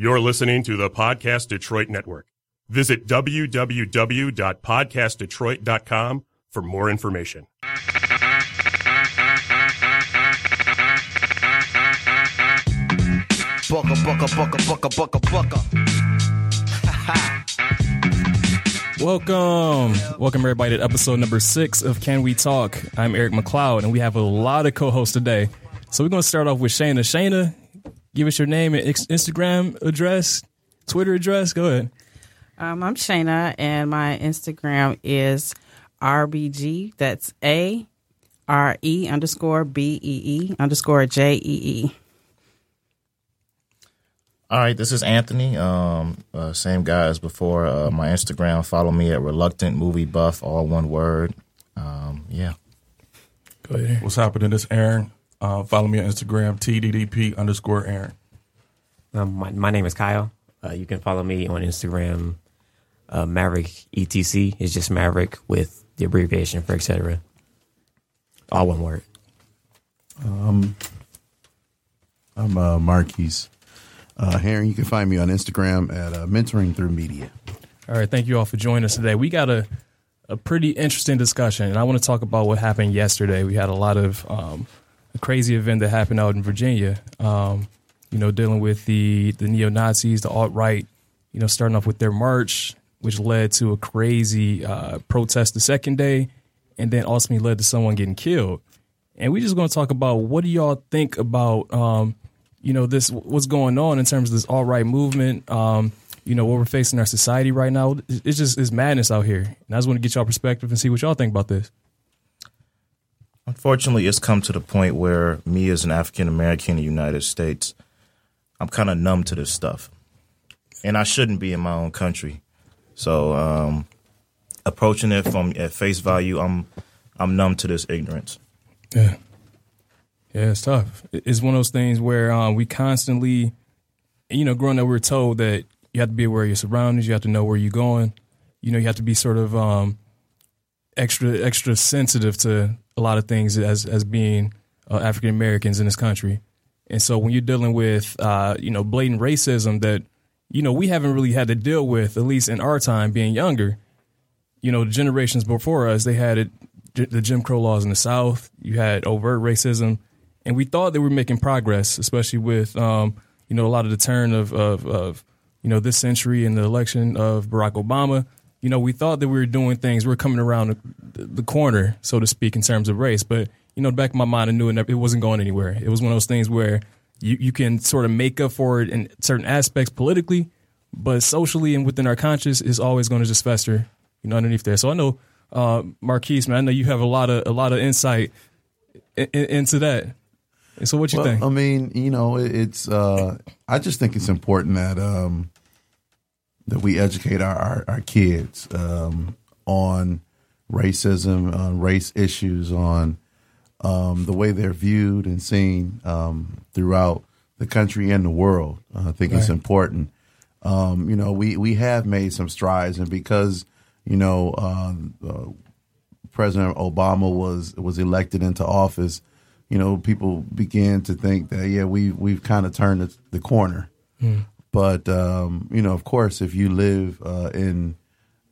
You're listening to the Podcast Detroit Network. Visit www.podcastdetroit.com for more information. Bucka, bucka, bucka, bucka, bucka, bucka. Welcome. Welcome, everybody, to episode number six of Can We Talk? I'm Eric McLeod, and we have a lot of co hosts today. So, we're going to start off with Shayna. Shayna, give us your name and Instagram address, Twitter address. Go ahead. Um, I'm Shayna, and my Instagram is RBG. That's A R E underscore B E E underscore J E E. All right, this is Anthony. Um, uh, same guy as before. Uh, my Instagram. Follow me at reluctant movie buff, all one word. Um, yeah. Go ahead. What's happening? This Aaron. Uh, follow me on Instagram, TDDP underscore Aaron. Um, my, my name is Kyle. Uh, you can follow me on Instagram, uh, Maverick ETC. It's just Maverick with the abbreviation for etc. All one word. Um, I'm uh, Marquise. Uh, Heron, you can find me on Instagram at uh, Mentoring Through Media. All right, thank you all for joining us today. We got a a pretty interesting discussion, and I want to talk about what happened yesterday. We had a lot of um, a crazy event that happened out in Virginia. Um, you know, dealing with the the neo Nazis, the alt right. You know, starting off with their march, which led to a crazy uh, protest the second day, and then ultimately led to someone getting killed. And we're just going to talk about what do y'all think about um, you know this what's going on in terms of this alt right movement. Um, you know what we're facing in our society right now. It's just it's madness out here, and I just want to get y'all perspective and see what y'all think about this. Unfortunately, it's come to the point where me as an African American in the United States, I'm kind of numb to this stuff, and I shouldn't be in my own country. So, um, approaching it from at face value, I'm I'm numb to this ignorance. Yeah. Yeah, it's tough. It's one of those things where um, we constantly, you know, growing up, we are told that you have to be aware of your surroundings. You have to know where you're going. You know, you have to be sort of um, extra extra sensitive to a lot of things as as being uh, African Americans in this country. And so when you're dealing with, uh, you know, blatant racism that, you know, we haven't really had to deal with, at least in our time being younger, you know, the generations before us, they had it, the Jim Crow laws in the South. You had overt racism and we thought that we were making progress, especially with um, you know a lot of the turn of, of, of you know this century and the election of Barack Obama. You know, we thought that we were doing things. We are coming around the, the, corner, so to speak, in terms of race. But you know, back in my mind, I knew it, it wasn't going anywhere. It was one of those things where you you can sort of make up for it in certain aspects politically, but socially and within our conscience is always going to just fester. You know, underneath there. So I know, uh, Marquise, man, I know you have a lot of a lot of insight in, in, into that. And so, what you well, think? I mean, you know, it's. Uh, I just think it's important that um, that we educate our our, our kids um, on racism, on race issues, on um, the way they're viewed and seen um, throughout the country and the world. Uh, I think right. it's important. Um, you know, we we have made some strides, and because you know. Uh, President Obama was was elected into office, you know, people began to think that yeah, we we've kind of turned the, the corner. Mm. But um, you know, of course, if you live uh, in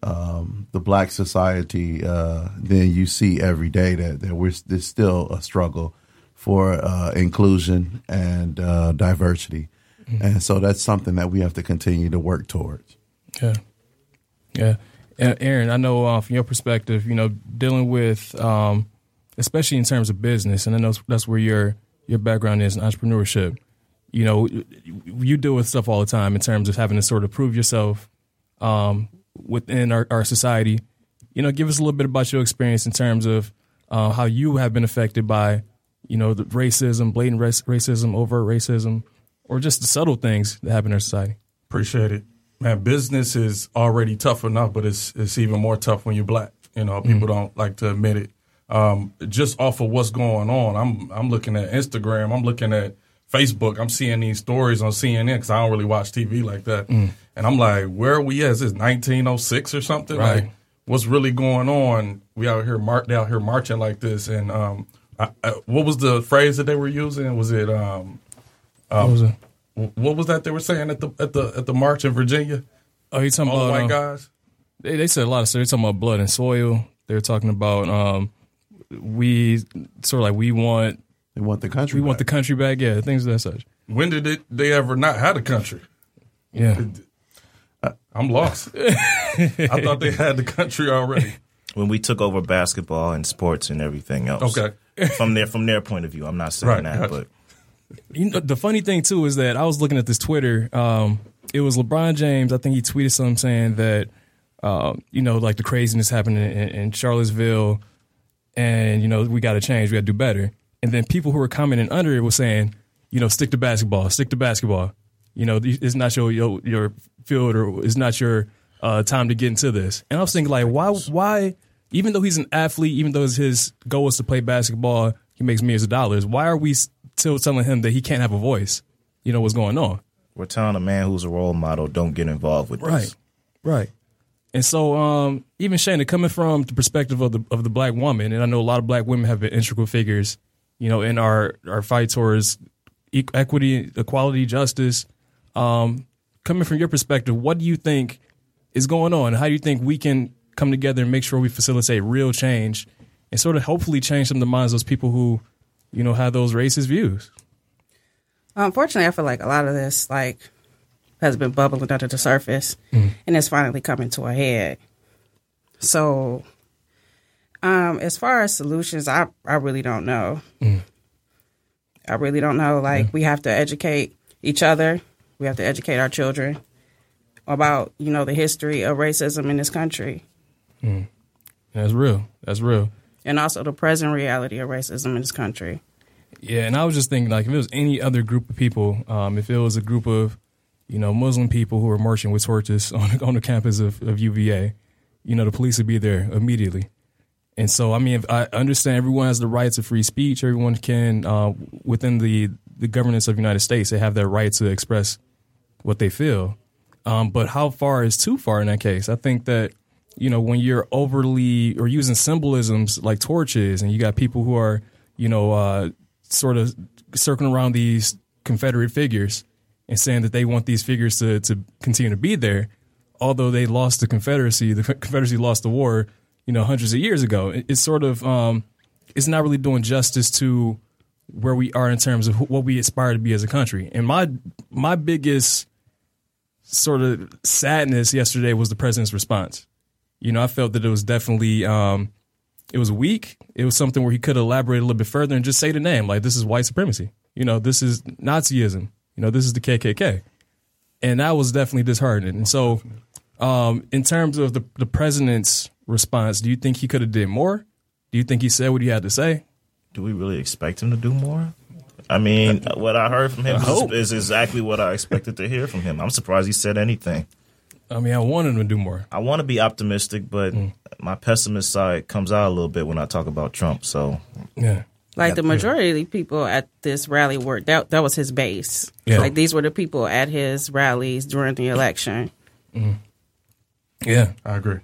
um, the black society, uh, then you see every day that that we're there's still a struggle for uh, inclusion and uh, diversity, mm. and so that's something that we have to continue to work towards. Yeah, yeah. Aaron, I know uh, from your perspective, you know, dealing with um, especially in terms of business, and I know that's where your your background is in entrepreneurship. You know, you deal with stuff all the time in terms of having to sort of prove yourself um, within our, our, society. You know, give us a little bit about your experience in terms of uh, how you have been affected by, you know, the racism, blatant racism, overt racism, or just the subtle things that happen in our society. Appreciate it, man. Business is already tough enough, but it's it's even more tough when you're black. You know, people mm-hmm. don't like to admit it um, just off of what's going on. I'm I'm looking at Instagram. I'm looking at Facebook. I'm seeing these stories on CNN because I don't really watch TV like that. Mm. And I'm like, where are we at? Is this 1906 or something? Right. Like, what's really going on? We out here, mar- out here marching like this. And um, I, I, what was the phrase that they were using? Was it um, um, what was it? What was that they were saying at the at the at the march in Virginia? Oh, you talking All about white uh, guys. They, they said a lot of stuff. They're talking about blood and soil. They're talking about um, we sort of like we want They want the country. we want the country back. Yeah, things of that such. When did it, they ever not had a country? Yeah, I'm lost. I thought they had the country already. When we took over basketball and sports and everything else. Okay. from their from their point of view, I'm not saying Right, that, gotcha. but you know the funny thing too is that I was looking at this Twitter. Um, it was LeBron James. I think he tweeted something saying that um, you know like the craziness happening in, in Charlottesville, and you know we got to change. We got to do better. And then people who were commenting under it were saying, you know, stick to basketball, stick to basketball. You know, it's not your your, your field or it's not your uh, time to get into this. And I was thinking like, why why even though he's an athlete, even though his goal is to play basketball, he makes millions of dollars. Why are we still telling him that he can't have a voice? You know what's going on? we're telling a man who's a role model, don't get involved with Right, this. right. Right. And so, um, even Shayna, coming from the perspective of the of the black woman, and I know a lot of black women have been integral figures, you know, in our our fight towards equity, equality, justice. Um, coming from your perspective, what do you think is going on? How do you think we can come together and make sure we facilitate real change and sort of hopefully change some of the minds of those people who, you know, have those racist views? Unfortunately, I feel like a lot of this like has been bubbling under the surface, and it's finally coming to a head. So, um, as far as solutions, I I really don't know. I really don't know. Like we have to educate each other. We have to educate our children about you know the history of racism in this country, That's real. That's real. and also the present reality of racism in this country. Yeah, and I was just thinking, like, if it was any other group of people, um, if it was a group of, you know, Muslim people who were marching with torches on on the campus of, of UVA, you know, the police would be there immediately. And so, I mean, I understand everyone has the right to free speech. Everyone can, uh, within the the governance of the United States, they have their right to express what they feel. Um, but how far is too far in that case? I think that you know when you're overly or using symbolisms like torches, and you got people who are you know uh, sort of circling around these Confederate figures and saying that they want these figures to to continue to be there, although they lost the Confederacy, the Confederacy lost the war, you know, hundreds of years ago. It- It's sort of um, it's not really doing justice to where we are in terms of wh- what we aspire to be as a country. And my my biggest sort of sadness yesterday was the president's response. You know, I felt that it was definitely um, it was weak. It was something where he could elaborate a little bit further and just say the name, like this is white supremacy. You know, this is Nazism. You know, this is the KKK, and that was definitely disheartening. And so, um, in terms of the the president's response, do you think he could have did more? Do you think he said what he had to say? Do we really expect him to do more? I mean, what I heard from him is, is exactly what I expected to hear from him. I'm surprised he said anything. I mean, I wanted him to do more. I want to be optimistic, but mm. my pessimist side comes out a little bit when I talk about Trump. So Yeah. Like the majority of the people at this rally were that that was his base. Yeah. Like these were the people at his rallies during the election. Mm. Yeah. I agree.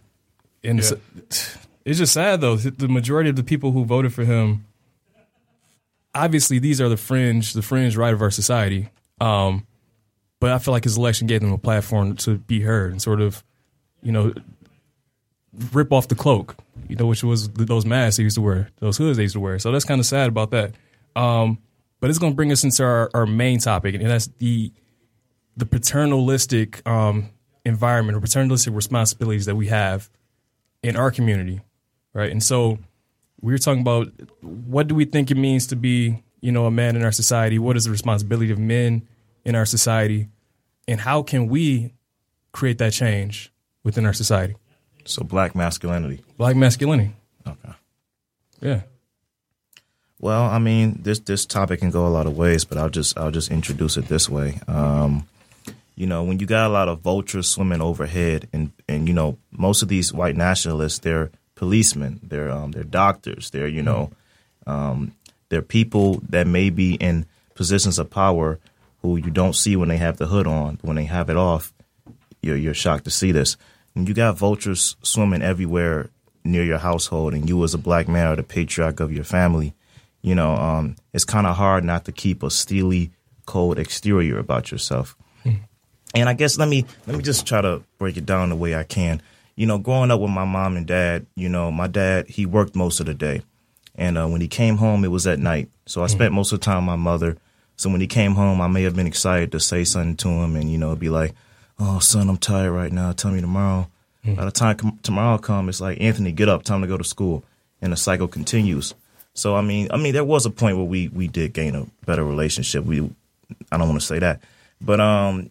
And it's, it's just sad though. The majority of the people who voted for him, obviously, these are the fringe, the fringe right of our society. Um, but I feel like his election gave them a platform to be heard and sort of, you know, rip off the cloak, you know, which was those masks they used to wear, those hoods they used to wear. So that's kind of sad about that. Um, but it's going to bring us into our, our main topic, and that's the the paternalistic um, environment or paternalistic responsibilities that we have in our community, right? And so we were talking about what do we think it means to be, you know, a man in our society? What is the responsibility of men in our society? And how can we create that change within our society? so black masculinity. Black masculinity. Okay. Yeah. Well, I mean, this this topic can go a lot of ways, but I'll just I'll just introduce it this way. Um, you know, when you got a lot of vultures swimming overhead, and and you know, most of these white nationalists, they're policemen, they're um, they're doctors, they're you know, um, they're people that may be in positions of power who you don't see when they have the hood on. When they have it off, you're you're shocked to see this. When you got vultures swimming everywhere near your household, and you as a black man or the patriarch of your family, you know, um, it's kind of hard not to keep a steely cold exterior about yourself. And I guess let me let me just try to break it down the way I can. You know, growing up with my mom and dad, you know, my dad he worked most of the day, and uh, when he came home, it was at night. So I spent most of the time with my mother. So when he came home, I may have been excited to say something to him, and you know, be like, "Oh, son, I'm tired right now. Tell me tomorrow." By the time com- tomorrow comes, it's like Anthony, get up, time to go to school, and the cycle continues. So I mean, I mean, there was a point where we we did gain a better relationship. We, I don't want to say that, but um,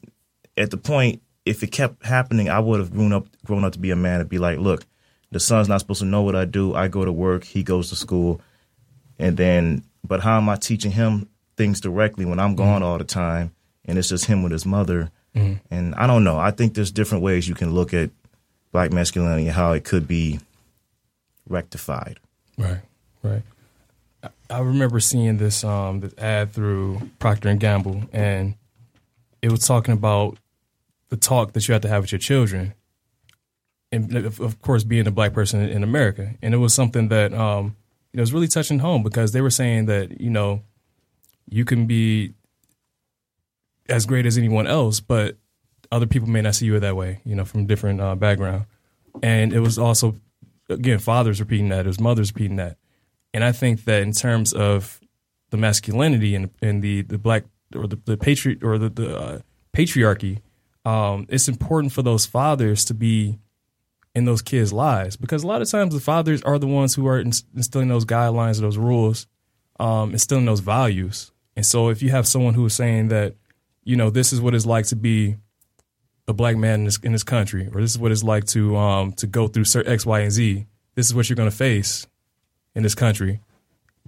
at the point, if it kept happening, I would have grown up grown up to be a man and be like, look, the son's not supposed to know what I do. I go to work, he goes to school, and then, but how am I teaching him things directly when I'm gone all the time and it's just him with his mother? And I don't know. I think there's different ways you can look at black masculinity and how it could be rectified. Right, right. I- I remember seeing this um this ad through Procter and Gamble, and it was talking about the talk that you have to have with your children, and of, course, being a black person in America, and it was something that um you know was really touching home because they were saying that you know you can be as great as anyone else, but other people may not see you that way, you know, from different uh, background. And it was also, again, fathers repeating that, it was mothers repeating that. And I think that in terms of the masculinity and, and the, the black or the, the patriot or the, the uh, patriarchy, um, it's important for those fathers to be in those kids' lives because a lot of times the fathers are the ones who are instilling those guidelines, those rules, um, instilling those values. And so if you have someone who is saying that, you know, this is what it's like to be a black man in this, in this country, or this is what it's like to um, to go through X, Y, and Z. This is what you're going to face in this country,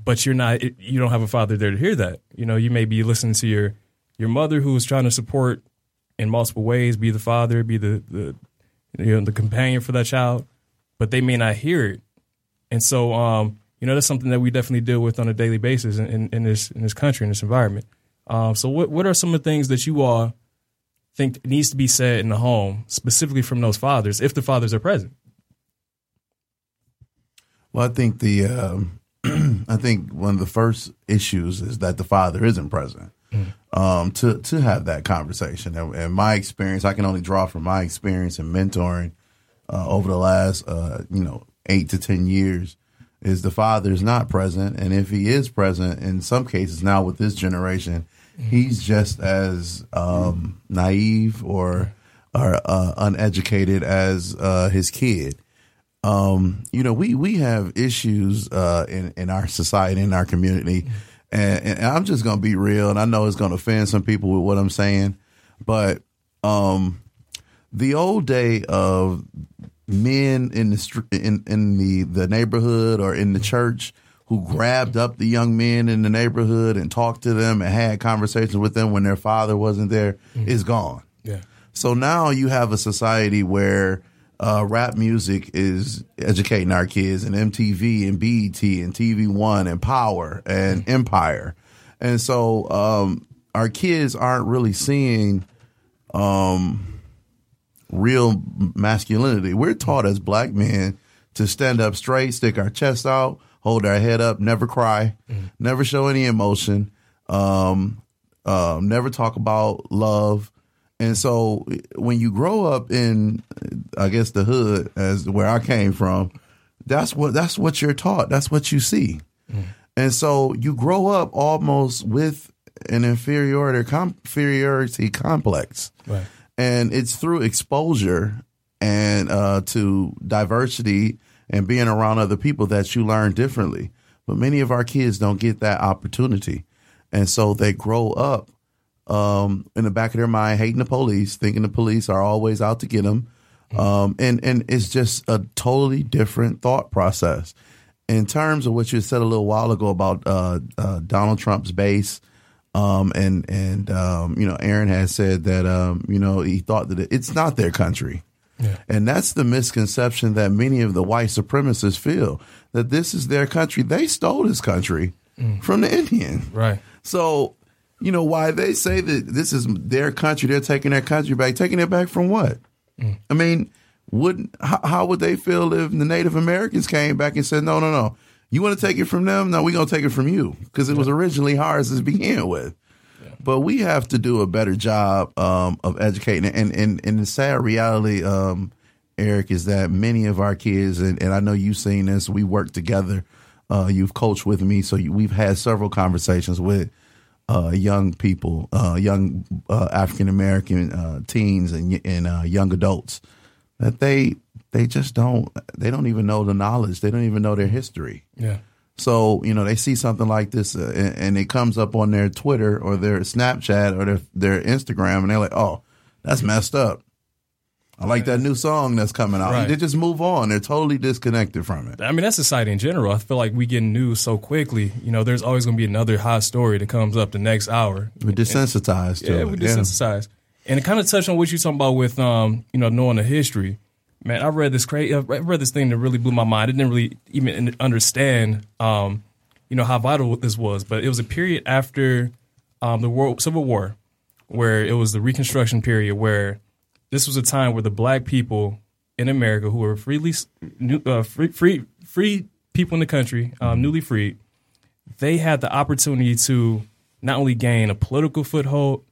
but you're not. You don't have a father there to hear that. You know, you may be listening to your your mother who is trying to support in multiple ways, be the father, be the the you know the companion for that child, but they may not hear it, and so um, you know that's something that we definitely deal with on a daily basis in, in, in this in this country in this environment. Um, so what what are some of the things that you all think needs to be said in the home, specifically from those fathers, if the fathers are present? Well, I think the um, I think one of the first issues is that the father isn't present um, to to have that conversation. And, and my experience, I can only draw from my experience in mentoring uh, over the last uh, you know eight to ten years. Is the father is not present, and if he is present, in some cases now with this generation, he's just as um, naive or or uh, uneducated as uh, his kid um, you know, we we have issues uh, in in our society, in our community, and, and I'm just gonna be real, and I know it's gonna offend some people with what I'm saying, but um, the old day of men in the in in the the neighborhood or in the church who grabbed up the young men in the neighborhood and talked to them and had conversations with them when their father wasn't there is gone. Yeah. So now you have a society where uh, rap music is educating our kids, and MTV and BET and TV One and Power and Empire, and so um, our kids aren't really seeing um, real masculinity. We're taught as black men to stand up straight, stick our chest out, hold our head up, never cry, never show any emotion, um, um, never talk about love. And so when you grow up in, I guess the hood, as where I came from, that's what that's what you're taught. That's what you see. And so you grow up almost with an inferiority com- inferiority complex, Right. and it's through exposure and uh, to diversity and being around other people that you learn differently. But many of our kids don't get that opportunity, and so they grow up um, in the back of their mind hating the police, thinking the police are always out to get them, um, and and it's just a totally different thought process. In terms of what you said a little while ago about uh, uh, Donald Trump's base, um, and and um, you know, Aaron has said that um, you know he thought that it's not their country, and that's the misconception that many of the white supremacists feel that this is their country. They stole this country from the Indian, Right. so, you know, why they say that this is their country, they're taking their country back. Taking it back from what? I mean, would how, how would they feel if the Native Americans came back and said, "No, no, no, you want to take it from them? No, we're gonna take it from you because it was originally ours to begin with." but we have to do a better job um, of educating. And and and the sad reality, um, Eric, is that many of our kids, and, and I know you've seen this. We work together. Uh, you've coached with me, so you, we've had several conversations with uh, young people, uh, young uh, African American uh, teens and and uh, young adults that they they just don't they don't even know the knowledge. They don't even know their history. Yeah. So you know they see something like this uh, and, and it comes up on their Twitter or their Snapchat or their their Instagram, and they're like, "Oh, that's messed up." I like that new song that's coming out. Right. They just move on. They're totally disconnected from it. I mean, that's society in general. I feel like we get news so quickly. You know, there's always going to be another hot story that comes up the next hour. We're desensitized to Yeah, it. we desensitized. And it kind of touched on what you're talking about with, um, you know, knowing the history. Man, I read this crazy. I read this thing that really blew my mind. I didn't really even understand, um, you know, how vital this was. But it was a period after um, the World Civil War, where it was the Reconstruction period, where this was a time where the black people in America who were freely new, uh, free, free free people in the country, um, newly freed, they had the opportunity to not only gain a political foothold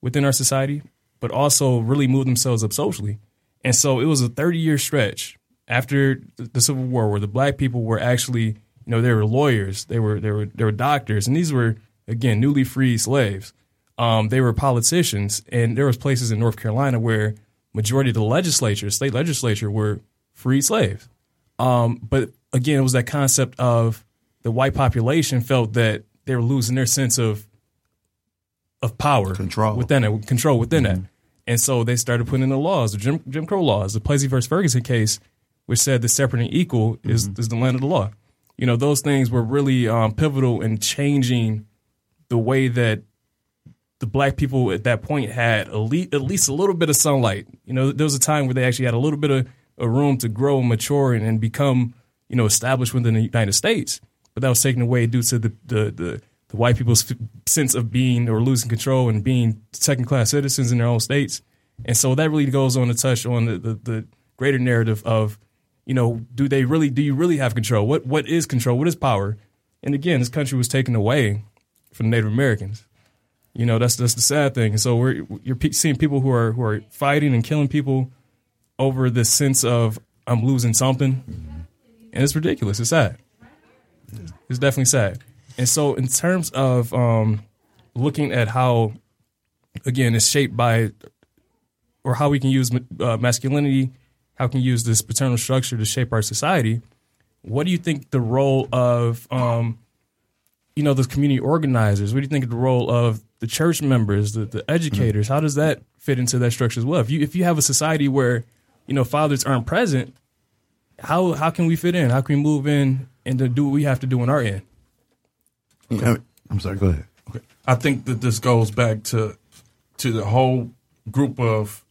within our society, but also really move themselves up socially. And so it was a 30 year stretch after the Civil War where the black people were actually, you know, they were lawyers, they were they were they were doctors, and these were again newly freed slaves. Um, they were politicians, and there was places in North Carolina where majority of the legislature, state legislature, were free slaves. Um, but again, it was that concept of the white population felt that they were losing their sense of of power, Control. within it, control within that, and so they started putting in the laws, the Jim, Jim Crow laws, the Plessy versus Ferguson case, which said the separate and equal is is the land of the law. You know, those things were really um, pivotal in changing the way that the black people at that point had at least, a little bit of sunlight. You know, there was a time where they actually had a little bit of a room to grow and mature and, and become, you know, established within the United States. But that was taken away due to the the, the, the white people's sense of being or losing control and being second class citizens in their own states. And so that really goes on to touch on the, the, the greater narrative of, you know, do they really do you really have control? What what is control? What is power? And again, this country was taken away from Native Americans. You know, that's that's the sad thing. So we're you're seeing people who are who are fighting and killing people over this sense of I'm losing something, and it's ridiculous. It's sad. It's definitely sad. And so, in terms of um, looking at how, again, it's shaped by, or how we can use uh, masculinity, how can we use this paternal structure to shape our society. What do you think the role of um, you know, those community organizers? What do you think of the role of the church members, the, the educators? How does that fit into that structure as well? If you if you have a society where, you know, fathers aren't present, how how can we fit in? How can we move in and to do what we have to do on our end? Yeah, I'm sorry. Go ahead. Okay. I think that this goes back to to the whole group of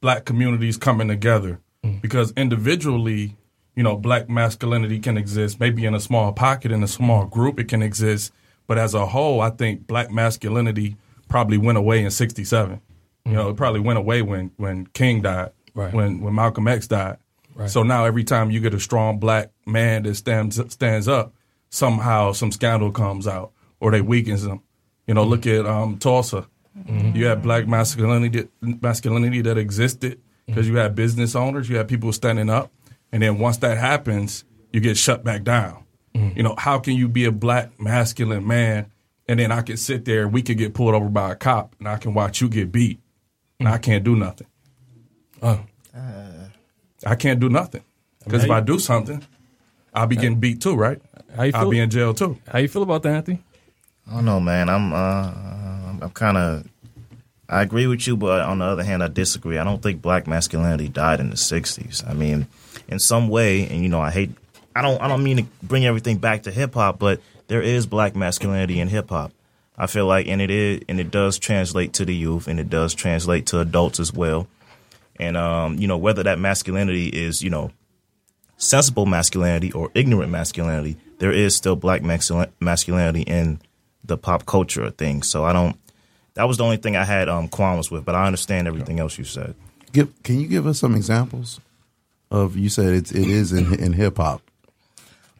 black communities coming together mm-hmm. because individually, you know, black masculinity can exist maybe in a small pocket in a small group it can exist, but as a whole, I think black masculinity probably went away in 67. You know, it probably went away when when King died, Right. when when Malcolm X died. Right. So now every time you get a strong black man that stands stands up, somehow some scandal comes out or they weakens them. You know, look at um, Tulsa. You had black masculinity masculinity that existed because you had business owners, you had people standing up, and then once that happens, you get shut back down. Mm. You know, how can you be a black masculine man and then I can sit there, and we could get pulled over by a cop, and I can watch you get beat, and mm. I can't do nothing. Oh, I can't do nothing because if I do something, I'll be getting beat too, right? how you I'll be in jail too. how you feel about that, Anthony? I don't know, man. I'm uh, I'm kind of. I agree with you, but on the other hand, I disagree. I don't think black masculinity died in the '60s. I mean, in some way, and you know, I hate. I don't. I don't mean to bring everything back to hip hop, but there is black masculinity in hip hop. I feel like, and it is, and it does translate to the youth, and it does translate to adults as well. And um, you know, whether that masculinity is, you know, sensible masculinity or ignorant masculinity, there is still black masculinity in the pop culture of things. So I don't. That was the only thing I had um, qualms with, but I understand everything else you said. Give, can you give us some examples of? You said it's it is in in hip hop.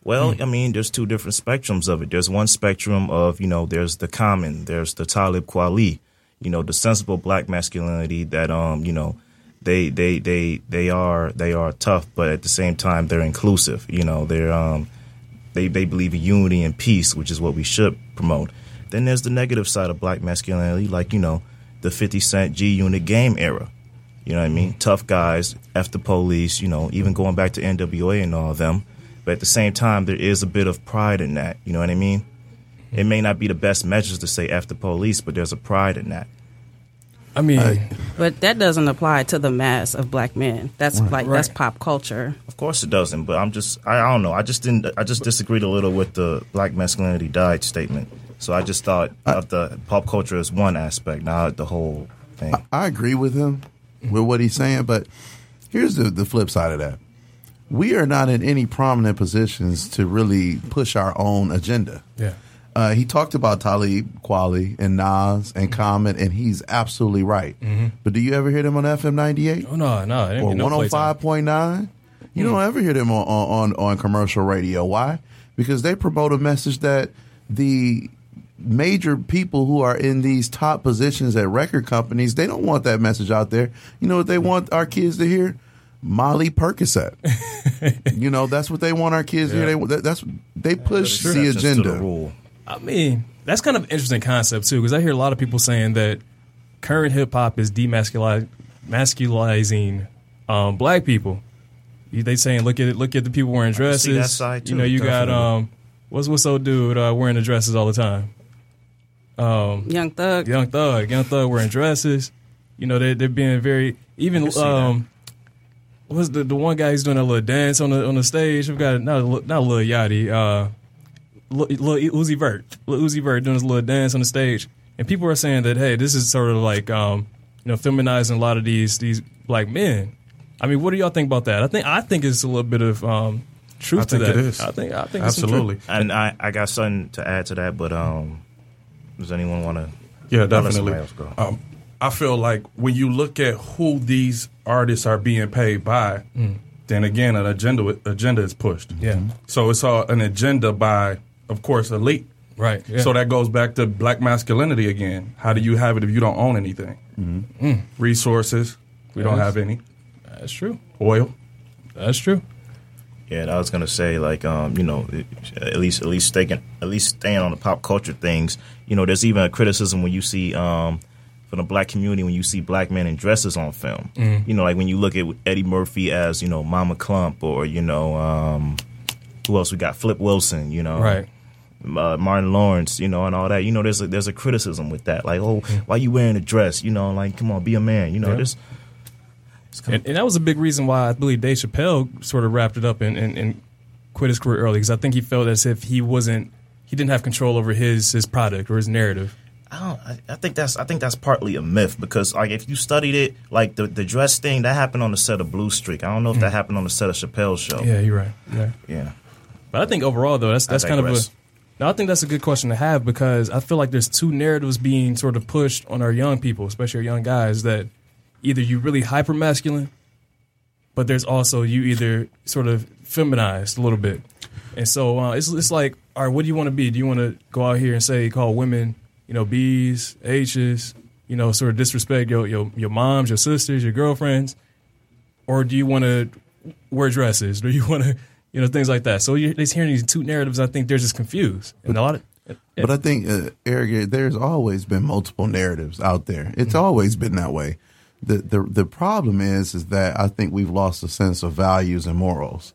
Well, I mean, there's two different spectrums of it. There's one spectrum of, you know, there's the common, there's the Talib Kweli, you know, the sensible black masculinity that, um, you know, they, they, they, they are, they are tough, but at the same time, they're inclusive. You know, they're, um, they, they believe in unity and peace, which is what we should promote. Then there's the negative side of black masculinity, like, you know, the 50 Cent G Unit game era. You know what I mean? Tough guys, F the police, you know, even going back to NWA and all of them. But at the same time, there is a bit of pride in that. You know what I mean? It may not be the best measures to say F the police, but there's a pride in that. I mean, But that doesn't apply to the mass of black men. That's like that's pop culture. Of course it doesn't, but I'm just I, I don't know. I just didn't I just disagreed a little with the black masculinity died statement. So I just thought of the pop culture as one aspect, not the whole thing. I agree with him with what he's saying, but here's the, the flip side of that. We are not in any prominent positions to really push our own agenda. yeah. Uh, he talked about Talib Kweli and Nas and Common, and he's absolutely right. But do you ever hear them on FM 98 Oh no, no, or no 105.9? You don't ever hear them on, on, on commercial radio. Why? Because they promote a message that the major people who are in these top positions at record companies, they don't want that message out there. You know what they want our kids to hear? Molly Percocet. you know, that's what they want our kids to hear. They, that- that's they push the agenda. the rule. I mean, that's kind of an interesting concept too, because I hear a lot of people saying that current hip hop is demasculizing um, black people. They saying look at it, look at the people wearing see dresses. that side, you know, you got um, what's what's old dude uh, wearing the dresses all the time? Young Thug. Young Thug, Young Thug wearing dresses. You know, they they're being very even. see Um, what's the the one guy who's doing a little dance on the on the stage? I've got not a, not Lil Yachty, uh, Lil, Lil Uzi Vert, Lil Uzi Vert doing his little dance on the stage, and people are saying that hey, this is sort of like um, you know, feminizing a lot of these these black men. I mean, what do y'all think about that? I think I think it's a little bit of um, truth I to think that. it is. I think I think it's. Absolutely. And I, I got something to add to that, but um does anyone wanna Yeah, definitely. else go. Um, I feel like when you look at who these artists are being paid by, then again, an agenda agenda is pushed. Yeah. So it's all an agenda by, of course, elite. Right. Yeah. So that goes back to black masculinity again. How do you have it if you don't own anything? Resources, we don't Yes. have any. that's true. Oil, That's true. Yeah, and I was gonna say like um, you know, at least at least staying at least staying on the pop culture things. You know, there's even a criticism when you see um from the black community when you see black men in dresses on film. You know, like when you look at Eddie Murphy as you know Mama Klump or you know um who else we got Flip Wilson. You know, Right. uh, Martin Lawrence, you know, and all that. You know, there's a, there's a criticism with that. Like, oh, why you wearing a dress? You know, like, come on, be a man. You know, Yeah. this. And, and that was a big reason why I believe Dave Chappelle sort of wrapped it up and, and, and quit his career early because I think he felt as if he wasn't he didn't have control over his his product or his narrative. I don't. I, I think that's. I think that's partly a myth because, like, if you studied it, like the the dress thing that happened on the set of Blue Streak. I don't know if that happened on the set of Chappelle's show. Mm. Yeah, you're right. Yeah, Yeah. but I think overall though that's that's kind of a digress. no, I think that's a good question to have because I feel like there's two narratives being sort of pushed on our young people, especially our young guys, that either you really hyper masculine, but there's also you either sort of feminized a little bit. And so uh, it's it's like, all right, what do you want to be? Do you want to go out here and say call women, you know, B's, H's, you know, sort of disrespect your your your moms, your sisters, your girlfriends, or do you want to wear dresses? Do you want to, you know, things like that? So you're just hearing these two narratives. I think they're just confused, and a lot of But I think, uh, Eric, there's always been multiple narratives out there. It's always been that way. The, the the problem is is that I think we've lost a sense of values and morals.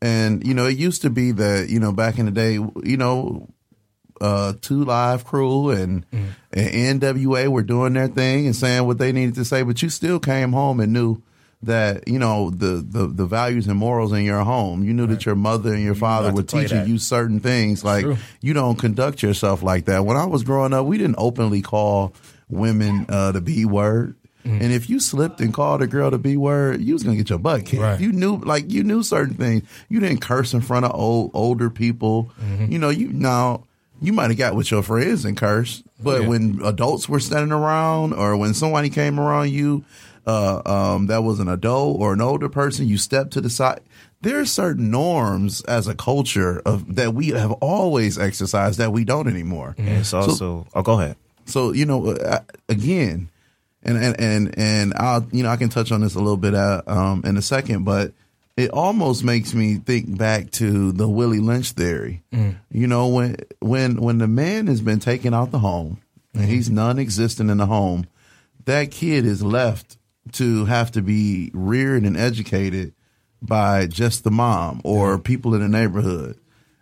And you know, it used to be that you know back in the day, you know, uh, Two Live Crew and, and NWA were doing their thing and saying what they needed to say, but you still came home and knew that you know the the, the values and morals in your home. You knew that your mother and your father were teaching you certain things. Like True. you don't conduct yourself like that. When I was growing up, we didn't openly call women uh, the B word. Mm-hmm. And if you slipped and called a girl the B word, you was gonna get your butt kicked. Right. You knew, like you knew certain things. You didn't curse in front of old older people. Mm-hmm. You know, you now you might have got with your friends and cursed, but Yeah. when adults were standing around or when somebody came around you, uh, um, that was an adult or an older person, you step to the side. There are certain norms as a culture of that we have always exercised that we don't anymore. And it's also. oh, go ahead. So you know, uh, again, and and and and I'll you know I can touch on this a little bit uh, um, in a second, but it almost makes me think back to the Willie Lynch theory. Mm. You know, when when when the man has been taken out the home and mm-hmm. he's non-existent in the home, that kid is left to have to be reared and educated by just the mom or people in the neighborhood.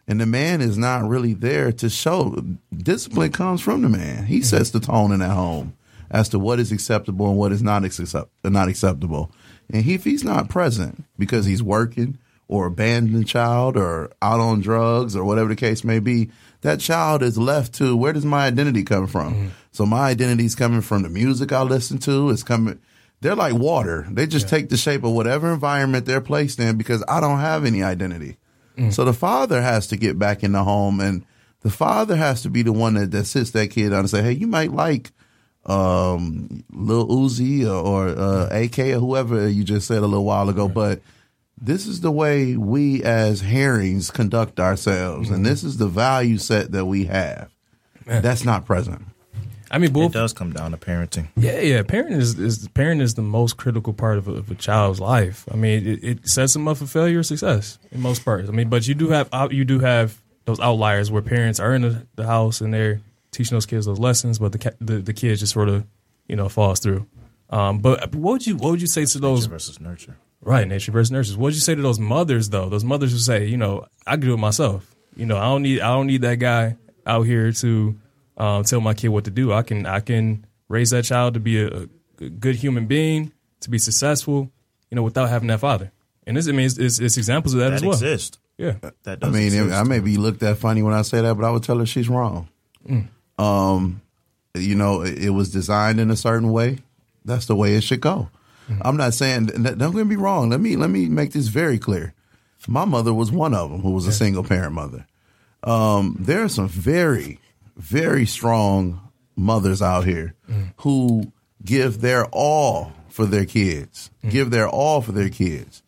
And the man is not really there to show discipline comes from the man. He mm-hmm. sets the tone in that home as to what is acceptable and what is not accept- not acceptable. And he, if he's not present because he's working or abandoned child or out on drugs or whatever the case may be, that child is left to where does my identity come from? Mm-hmm. So my identity is coming from the music I listen to. It's coming. They're like water. They just take the shape of whatever environment they're placed in because I don't have any identity. Mm. So the father has to get back in the home and the father has to be the one that, that sits that kid down and say, Hey, you might like um, Lil Uzi or, or uh, AK or whoever you just said a little while ago, but this is the way we as herrings conduct ourselves, and this is the value set that we have. That's not present. I mean, It both. does come down to parenting. Yeah, yeah. Parenting is, is parent is the most critical part of a, of a child's life. I mean, it, it sets them up for failure or success in most parts. I mean, but you do have you do have those outliers where parents are in the, the house and they're teaching those kids those lessons, but the the, the kids just sort of you know falls through. Um, but what would you what would you say to those Nature versus nurture. Right, nature versus nurses. What would you say to those mothers though? Those mothers who say, you know, I can do it myself. You know, I don't need I don't need that guy out here to um, tell my kid what to do. I can I can raise that child to be a, a good human being, to be successful, you know, without having that father. And this, I mean, it's, it's, it's examples of that, That as well. exists. Yeah, That I mean, exist. I may be looked at funny when I say that, but I would tell her she's wrong. Um, you know, it, it was designed in a certain way. That's the way it should go. I'm not saying. Don't get me wrong. Let me let me make this very clear. My mother was one of them who was a single parent mother. Um, there are some very, very strong mothers out here who give their all for their kids, give their all for their kids.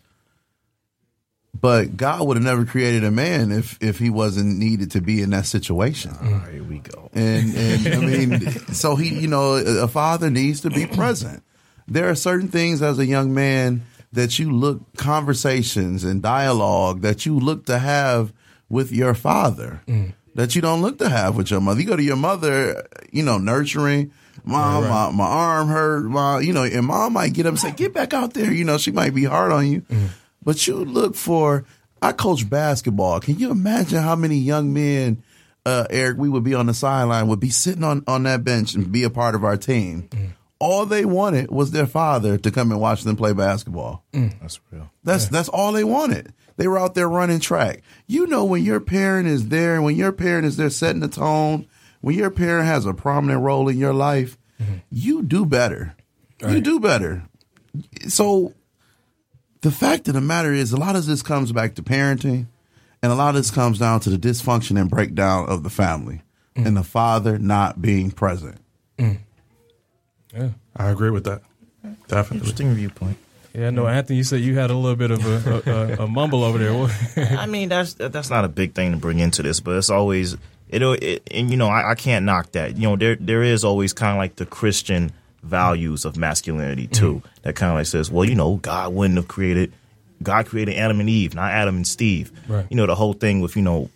But God would have never created a man if if he wasn't needed to be in that situation. All right, here we go. And and I mean, so he, you know, a father needs to be present. There are certain things as a young man that you look conversations and dialogue that you look to have with your father mm. that you don't look to have with your mother. You go to your mother, you know, nurturing. Mom, my, my arm hurt. My, you know, and mom might get up and say, "Get back out there." You know, she might be hard on you, mm. But you look for. I coach basketball. Can you imagine how many young men, uh, Eric, we would be on the sideline, would be sitting on on that bench and be a part of our team. Mm. All they wanted was their father to come and watch them play basketball. Mm. That's real. That's that's all they wanted. They were out there running track. You know, when your parent is there, and when your parent is there setting the tone, when your parent has a prominent role in your life, mm-hmm. you do better. You do better. So the fact of the matter is, a lot of this comes back to parenting, and a lot of this comes down to the dysfunction and breakdown of the family, mm. and the father not being present. Mm. yeah, I agree with that. Definitely. Interesting viewpoint. yeah. No, Anthony, you said you had a little bit of a, a, a, a mumble over there. I mean, that's that's not a big thing to bring into this, but it's always it. it and you know, I, I can't knock that. You know, there there is always kind of like the Christian values of masculinity too. That kind of like says, well, you know, God wouldn't have created. God created Adam and Eve, not Adam and Steve. Right. You know, the whole thing with you know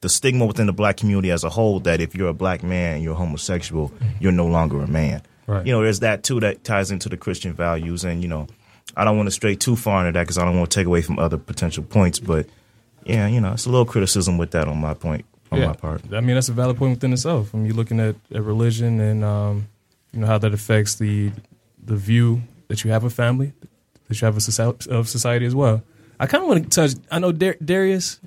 the stigma within the black community as a whole that if you're a black man, you're homosexual, you're no longer a man. Right. You know, there's that too that ties into the Christian values, and you know, I don't want to stray too far into that because I don't want to take away from other potential points, but yeah, you know, it's a little criticism with that on my point, on my part. I mean, that's a valid point within itself. When you're looking at, at religion and um, you know how that affects the the view that you have of family, that you have of society, of society as well. I kind of want to touch. I know Dar- Darius,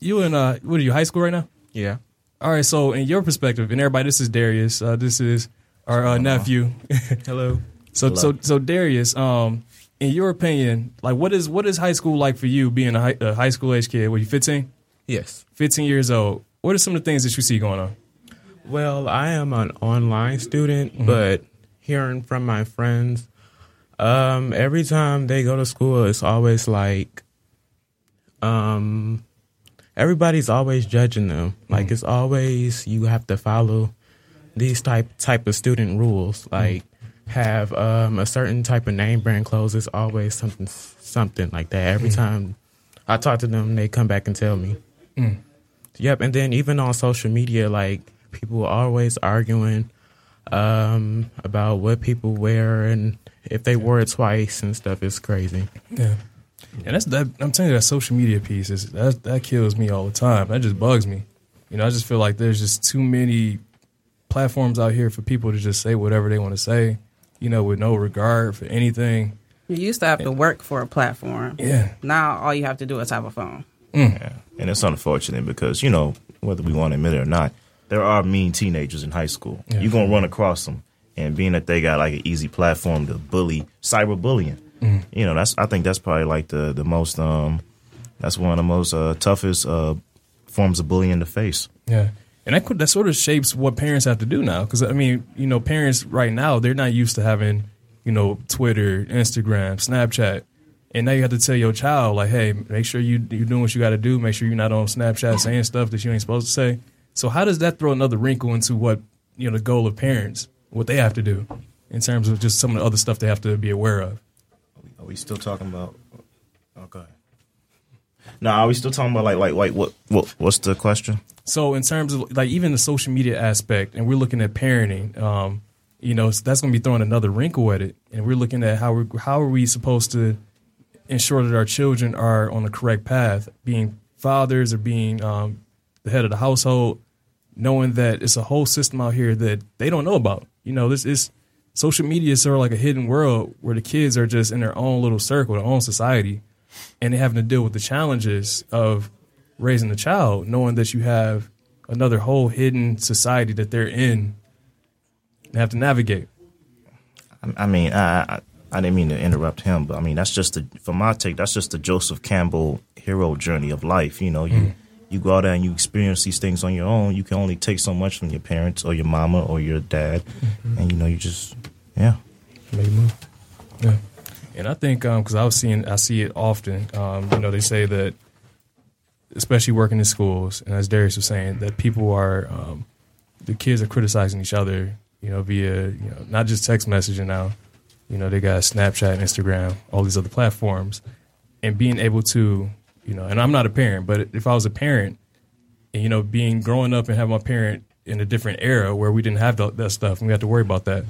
you in uh, what are you high school right now? Yeah. All right. So, in your perspective, and everybody, this is Darius. Uh, this is our uh, nephew. Hello. So, so, so Darius, um, in your opinion, like what is what is high school like for you? Being a high, a high school age kid, were you 15? Yes. 15 years old. What are some of the things that you see going on? Well, I am an online student, Mm-hmm. but hearing from my friends, Um, every time they go to school, it's always like, um, everybody's always judging them. Like it's always you have to follow these type type of student rules. Like have um a certain type of name brand clothes. It's always something something like that. Every time I talk to them, they come back and tell me. Yep, and then even on social media, like people are always arguing um, about what people wear and if they wore it twice and stuff. It's crazy. Yeah. And that's that. I'm telling you, that social media piece is that that kills me all the time. That just bugs me. You know, I just feel like there's just too many platforms out here for people to just say whatever they want to say. You know, with no regard for anything. You used to have to work for a platform. Yeah. Now all you have to do is have a phone. Yeah. And it's unfortunate because, you know, whether we want to admit it or not, there are mean teenagers in high school. Yeah. You're going to run across them. And being that they got like an easy platform to bully, cyberbullying, you know, that's I think that's probably like the, the most, um, that's one of the most uh, toughest uh, forms of bullying to face. Yeah. And that that sort of shapes what parents have to do now. Because I mean, you know, parents right now they're not used to having, you know, Twitter, Instagram, Snapchat, and now you have to tell your child like, hey, make sure you you're doing what you got to do. Make sure you're not on Snapchat saying stuff that you ain't supposed to say. So how does that throw another wrinkle into what you know the goal of parents, what they have to do in terms of just some of the other stuff they have to be aware of? Are we still talking about? Okay. No, are we still talking about like like like what what what's the question? So in terms of like even the social media aspect, and we're looking at parenting, um, you know, that's going to be throwing another wrinkle at it, and we're looking at how we how are we supposed to ensure that our children are on the correct path, being fathers or being um, the head of the household, knowing that it's a whole system out here that they don't know about. You know, this is social media is sort of like a hidden world where the kids are just in their own little circle, their own society, and they're having to deal with the challenges of raising a child, knowing that you have another whole hidden society that they're in and have to navigate. I, I mean, I, I I didn't mean to interrupt him, but I mean that's just the from my take. That's just the Joseph Campbell hero journey of life. You know, you mm. You go out there and you experience these things on your own. You can only take so much from your parents or your mama or your dad, and you know you just yeah. Make a move. Yeah. And I think because I was seeing, I see it often. Um, you know, they say that, especially working in schools, and as Darius was saying, that people are, um, the kids are criticizing each other. You know, via you know not just text messaging now. You know, they got Snapchat, Instagram, all these other platforms, and being able to, you know, and I'm not a parent, but if I was a parent, and you know, being growing up and having my parent in a different era where we didn't have that, that stuff and we had to worry about that,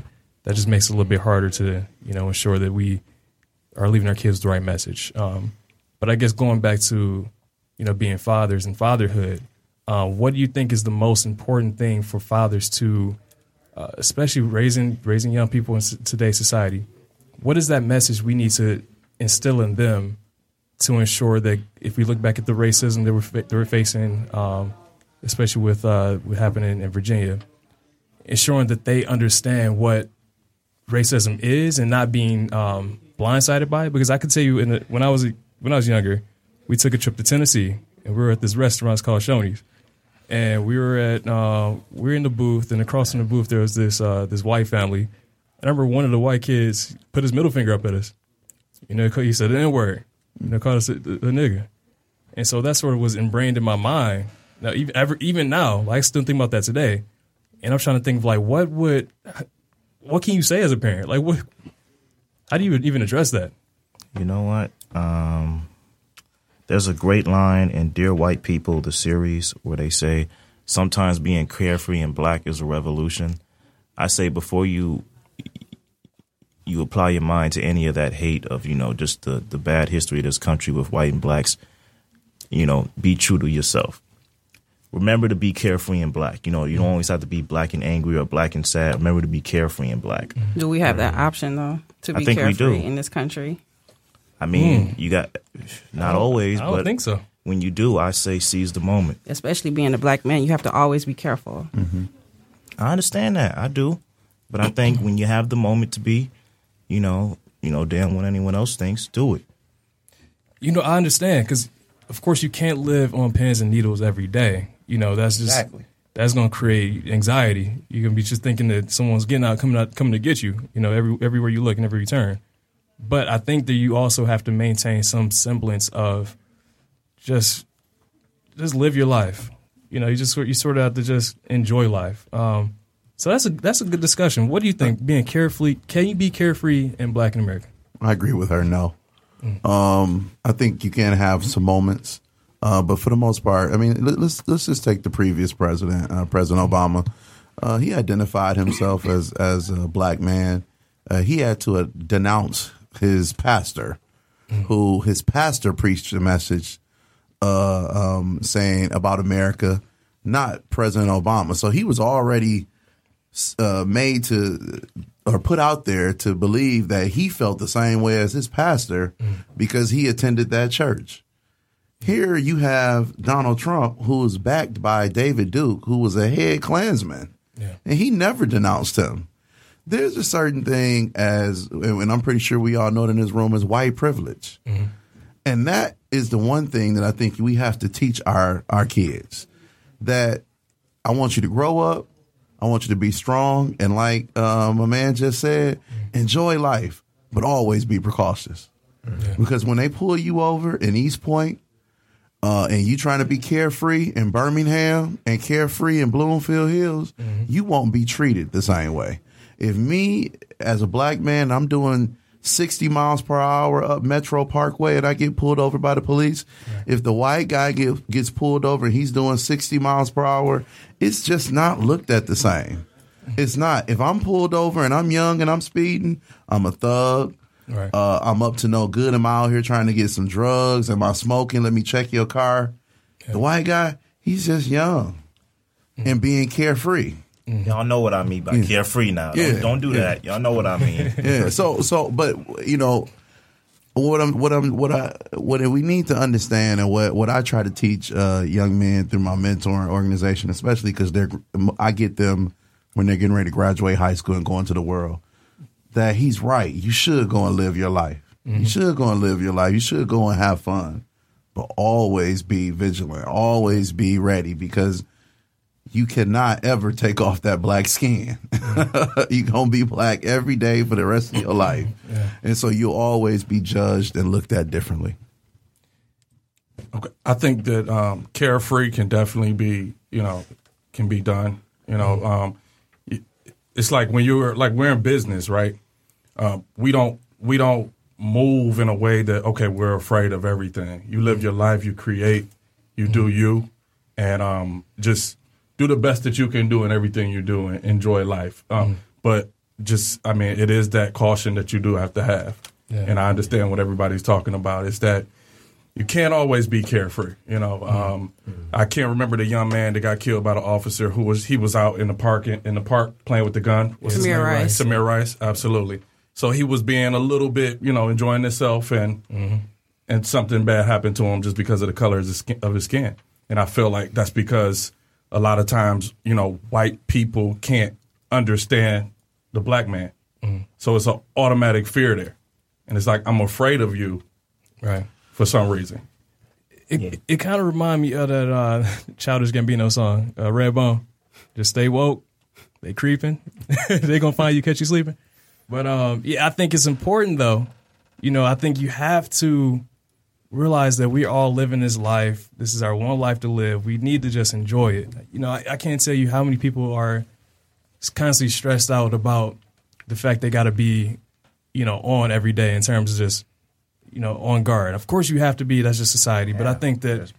that just makes it a little bit harder to, you know, ensure that we are leaving our kids the right message. Um, but I guess going back to, you know, being fathers and fatherhood, uh, what do you think is the most important thing for fathers to, uh, especially raising raising young people in today's society? What is that message we need to instill in them to ensure that if we look back at the racism that we're, that we're facing, um, especially with uh, what happened in Virginia, ensuring that they understand what racism is and not being um, blindsided by it. Because I could tell you, in the, when I was when I was younger, we took a trip to Tennessee and we were at this restaurant it's called Shoney's, and we were at uh, we were in the booth, and across from the booth there was this uh, this white family. I remember one of the white kids put his middle finger up at us. You know, he said the N word. You know, called us a, a, nigga. And so that sort of was ingrained in my mind. Now, even ever, even now, like, I still think about that today. And I'm trying to think of like, what would, what can you say as a parent? Like, what, how do you even address that? You know what? Um, there's a great line in Dear White People, the series, where they say, sometimes being carefree and black is a revolution. I say before you you apply your mind to any of that hate of, you know, just the, the bad history of this country with white and blacks, you know, be true to yourself. Remember to be carefree and black. You know, you don't always have to be black and angry or black and sad. Remember to be carefree and black. Mm-hmm. Do we have that option though to I be think we carefree do. in this country? I mean, mm. you got not always, I don't but think so. when you do, I say seize the moment. Especially being a black man, you have to always be careful. Mm-hmm. I understand that. I do. But I think when you have the moment to be, you know, you know, damn what anyone else thinks, do it. You know, I understand because, of course, you can't live on pins and needles every day. You know, that's just Exactly. that's going to create anxiety. You're going to be just thinking that someone's getting out, coming out, coming to get you. You know, every everywhere you look and every turn. but I think that you also have to maintain some semblance of just just live your life. You know, you just you sort of have to just enjoy life. Um, so that's a that's a good discussion. What do you think? Being carefree, can you be carefree in Black and American? I agree with her. No, um, I think you can have some moments, uh, but for the most part, I mean, let- let's let's just take the previous president, uh, President Obama. Uh, he identified himself as as a black man. Uh, he had to uh, denounce his pastor, who his pastor preached a message uh, um, saying about America, not President Obama. So he was already uh, made to or put out there to believe that he felt the same way as his pastor because he attended that church. Here you have Donald Trump, who is backed by David Duke, who was a head Klansman, and he never denounced him. There's a certain thing as, and I'm pretty sure we all know it in this room, as white privilege. And that is the one thing that I think we have to teach our our kids that I want you to grow up. I want you to be strong. And like um, a man just said, enjoy life, but always be precautious. Because when they pull you over in Eastpointe uh, and you trying to be carefree in Birmingham and carefree in Bloomfield Hills, you won't be treated the same way. If me as a black man, I'm doing 60 miles per hour up Metro Parkway and I get pulled over by the police, if the white guy get, gets pulled over and he's doing 60 miles per hour, it's just not looked at the same. It's not. If I'm pulled over and I'm young and I'm speeding, I'm a thug. Right. Uh, I'm up to no good. Am I'm out here trying to get some drugs. Am I smoking? Let me check your car. The white guy, he's just young and being carefree. Y'all know what I mean by carefree now. Yeah. Don't, don't do that. Y'all know what I mean. yeah. So so, but you know, what I'm what I'm what I what we need to understand and what what I try to teach uh, young men through my mentoring organization, especially because they're I get them when they're getting ready to graduate high school and go into the world. That he's right. You should go and live your life. You should go and live your life. You should go and have fun, but always be vigilant. Always be ready because you cannot ever take off that black skin. You're going to be black every day for the rest of your life. And so you'll always be judged and looked at differently. Okay. I think that um, carefree can definitely be, you know, can be done. You know, um, it's like when you're like we're in business, right? Um, we don't we don't move in a way that okay, we're afraid of everything. You live your life, you create, you do you, and um, just do the best that you can do in everything you do and enjoy life. Um, But just, I mean, it is that caution that you do have to have, Yeah. and I understand what everybody's talking about. Is that you can't always be carefree. You know, um, I can't remember the young man that got killed by the officer who was he was out in the park in, in the park playing with the gun. What's his Tamir name? Rice. Tamir Rice, absolutely. So he was being a little bit, you know, enjoying himself, and and something bad happened to him just because of the color of his skin. Of his skin. And I feel like that's because a lot of times, you know, white people can't understand the black man. So it's an automatic fear there, and it's like I'm afraid of you Right. for some reason. It, it kind of remind me of that uh, Childish Gambino song, uh, Redbone. Just stay woke. They creeping. they gonna find you, catch you sleeping. But um, yeah, I think it's important though. You know, I think you have to realize that we all living this life. This is our one life to live. We need to just enjoy it. You know, I, I can't tell you how many people are constantly stressed out about the fact they got to be, you know, on every day in terms of just, you know, on guard. Of course, you have to be. That's just society. but I think that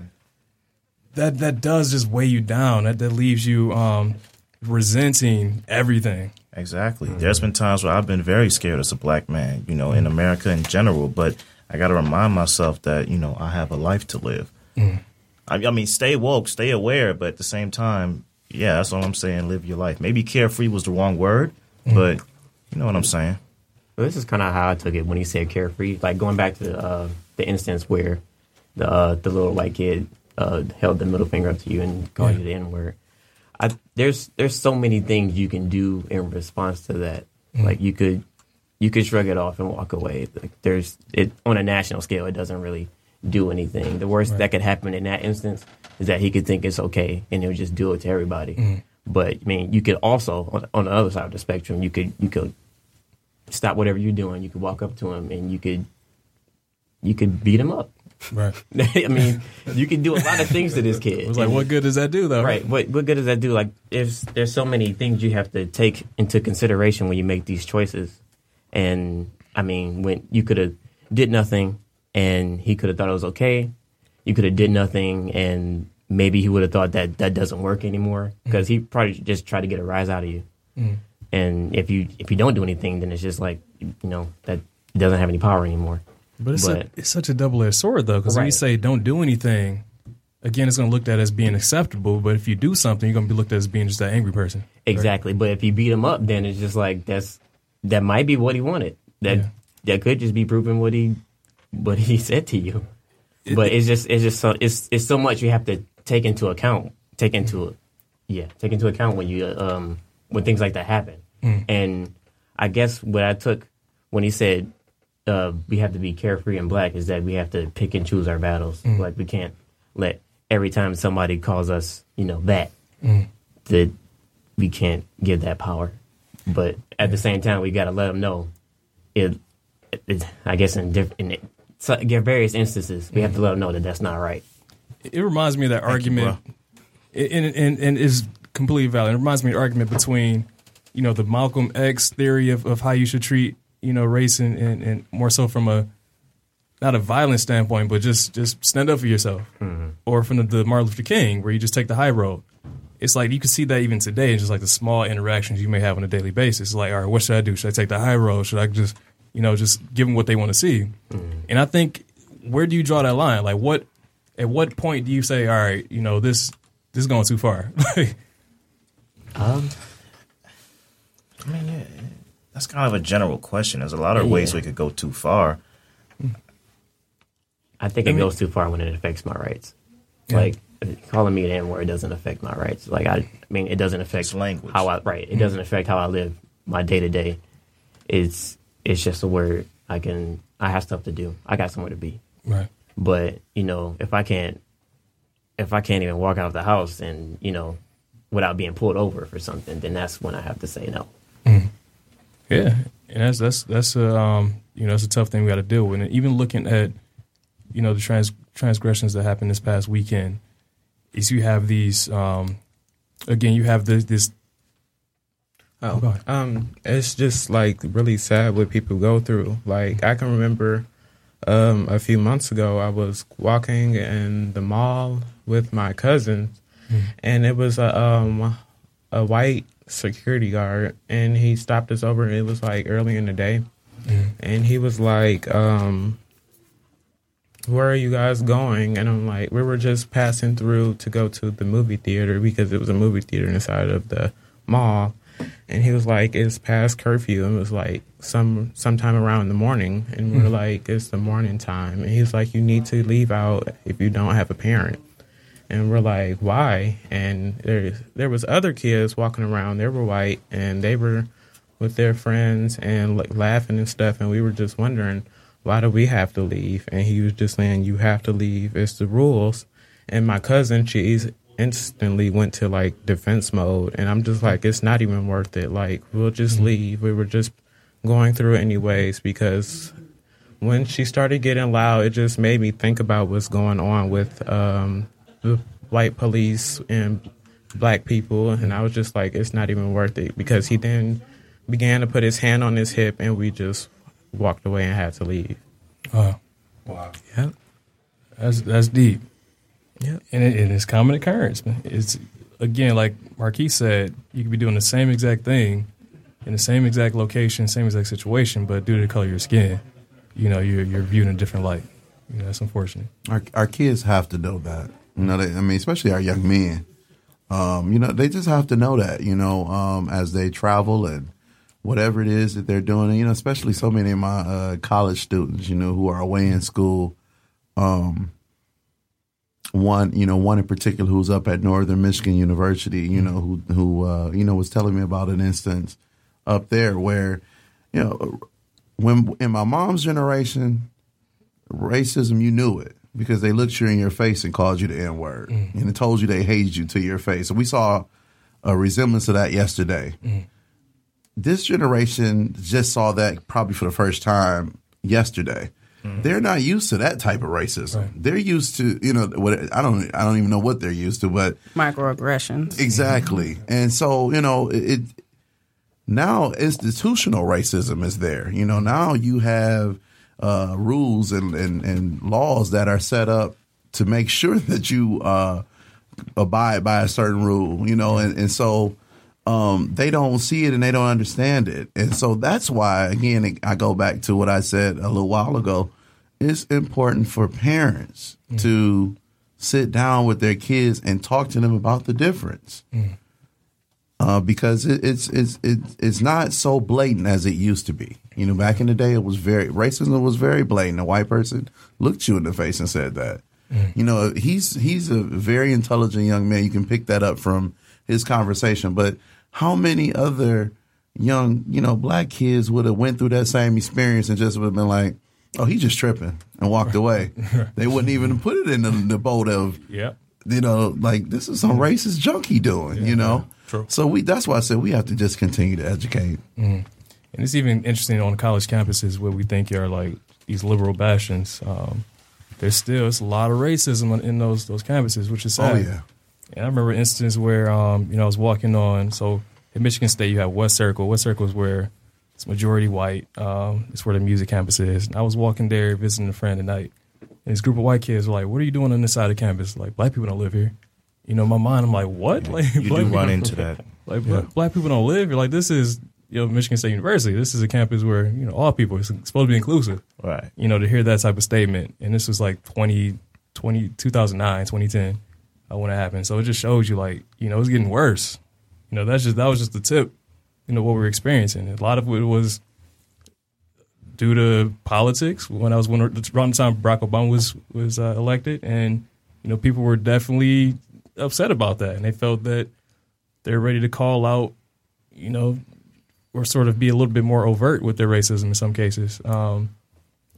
that that does just weigh you down. That that leaves you um, resenting everything. Exactly. There's been times where I've been very scared as a black man, you know, in America in general, but I got to remind myself that, you know, I have a life to live. I, I mean, stay woke, stay aware, but at the same time, yeah, that's all I'm saying. Live your life. Maybe carefree was the wrong word, but you know what I'm saying. Well, this is kind of how I took it when he said carefree. Like going back to uh, the instance where the uh, the little white kid uh, held the middle finger up to you and called Yeah. you the N word. I there's there's so many things you can do in response to that. Like you could you could shrug it off and walk away. Like there's it on a national scale, it doesn't really do anything. The worst that could happen in that instance is that he could think it's okay and he'll just do it to everybody. Mm-hmm. But I mean, you could also on, on the other side of the spectrum, you could you could stop whatever you're doing. You could walk up to him and you could you could beat him up. Right. I mean, you can do a lot of things to this kid. It was like, what good does that do, though? Right. What what good does that do? Like, there's there's so many things you have to take into consideration when you make these choices. And I mean, when you could have did nothing, and he could have thought it was okay. You could have did nothing, and maybe he would have thought that that doesn't work anymore because he probably just tried to get a rise out of you. Mm. And if you if you don't do anything, then it's just like you know that doesn't have any power anymore. But it's, But- a, it's such a double edged sword, though, because when you say don't do anything, again, it's going to look at as being acceptable. But if you do something, you're going to be looked at as being just that angry person. Exactly. But if you beat him up, then it's just like that's that might be what he wanted. That Yeah. that could just be proving what he what he said to you. but it's just it's just so it's it's so much you have to take into account. Take into yeah, take into account when you um when things like that happen. And I guess what I took when he said uh, we have to be carefree and black is that we have to pick and choose our battles. Like we can't let every time somebody calls us, you know, that that we can't give that power. But at the same time, we got to let them know. It, it, I guess in different, in so, give various instances, we have to let them know that that's not right. It reminds me of that argument, and, and and is completely valid. It reminds me of the argument between, you know, the Malcolm X theory of, of how you should treat, you know, race and, and, and more so from a not a violent standpoint, but just just stand up for yourself, mm-hmm. or from the, the Martin Luther King, where you just take the high road. It's like you can see that even today, in just like the small interactions you may have on a daily basis. It's like, all right, what should I do? Should I take the high road? Should I just, you know, just give them what they want to see? And I think, where do you draw that line? Like, what, at what point do you say, all right, you know, this this is going too far? Um, I mean, yeah, that's kind of a general question. There's a lot of ways we could go too far. I think it goes too far when it affects my rights. Like calling me an N word doesn't affect my rights. Like I, I mean, it doesn't affect It's language. how I right. It doesn't affect how I live my day to day. It's it's just a word. I can. I have stuff to do. I got somewhere to be. right. But you know, if I can't, if I can't even walk out of the house and you know, without being pulled over for something, then that's when I have to say no. Yeah, and that's that's that's a um, you know that's a tough thing we got to deal with. And even looking at you know the trans transgressions that happened this past weekend, is you have these um, again you have this this Oh, Go um, it's just like really sad what people go through. Like I can remember, um, a few months ago, I was walking in the mall with my cousins, and it was a um a white security guard, and he stopped us over. It was like early in the day, and he was like, um. Where are you guys going? And I'm like, we were just passing through to go to the movie theater because it was a movie theater inside of the mall and he was like, "It's past curfew." And it was like some sometime around the morning, and we are mm-hmm. like, "It's the morning time." And he's like, "You need to leave out if you don't have a parent." And we're like, "Why?" And there there was other kids walking around. They were white, and they were with their friends and like laughing and stuff. And we were just wondering, why do we have to leave? And he was just saying, "You have to leave. It's the rules." And my cousin, she's instantly went to like defense mode. And i'm just like it's not even worth it. Like we'll just leave. We were just going through it anyways. Because when she started getting loud it just made me think about what's going on with um the white police and black people. And i was just like it's not even worth it. Because he then began to put his hand on his hip and we just walked away and had to leave wow Wow. yep that's that's deep. Yeah. and it, it is common occurrence. Man. It's again, like Marquis said, you could be doing the same exact thing in the same exact location, same exact situation, but due to the color of your skin, you know, you're you're viewed in a different light. You know, that's unfortunate. Our our kids have to know that. You know, they, I mean, especially our young men. Um, you know, they just have to know that. You know, um, as they travel and whatever it is that they're doing. And, you know, especially so many of my uh, college students. You know, who are away in school. Um, one, you know, one in particular who's up at Northern Michigan University. You know, who who uh, you know was telling me about an instance up there where, you know, when in my mom's generation, racism, you knew it because they looked you in your face and called you the N word and it told you they hated you to your face. And we saw a resemblance of that yesterday. This generation just saw that probably for the first time yesterday. They're not used to that type of racism. They're used to, you know, what I don't, I don't even know what they're used to, but Microaggressions. Exactly. And so, you know, it, it now institutional racism is there. You know, now you have uh, rules and, and, and laws that are set up to make sure that you uh, abide by a certain rule, you know, and, and so um, they don't see it and they don't understand it. And so that's why, again, I go back to what I said a little while ago. It's important for parents to sit down with their kids and talk to them about the difference. Uh, because it, it's it's it's it's not so blatant as it used to be. You know, back in the day, it was very racism was very blatant. A white person looked you in the face and said that. You know, he's he's a very intelligent young man. You can pick that up from his conversation. But how many other young, you know, black kids would have went through that same experience and just would have been like, "Oh, he's just tripping," and walked away. they wouldn't even put it in the, the boat of, Yep. you know, like this is some racist junk he doing. you know, true. so we that's why I said we have to just continue to educate. And it's even interesting on college campuses where we think you are like these liberal bastions. Um, there's still it's a lot of racism in those those campuses, which is sad. Oh yeah. And I remember instances where um, you know I was walking on. So at Michigan State, you have West Circle. West Circle is where it's majority white. Um, it's where the music campus is. And I was walking there visiting a friend at night, and this group of white kids were like, "What are you doing on this side of campus? Like black people don't live here." You know, in my mind, I'm like, "What?" Like You do run into that. Like black, black people don't live here. Like this is you know Michigan State University. This is a campus where you know all people. It's supposed to be inclusive Right. you know, to hear that type of statement. And this was like 20, 20 2009, 2010 uh, when it happened. So it just shows you like, you know, it's getting worse. You know, that's just, that was just the tip, you know, what we're experiencing. A lot of it was due to politics when I was, when around the time Barack Obama was, was uh, elected. And, you know, people were definitely upset about that. And they felt that they're ready to call out, you know, or sort of be a little bit more overt with their racism in some cases. Um,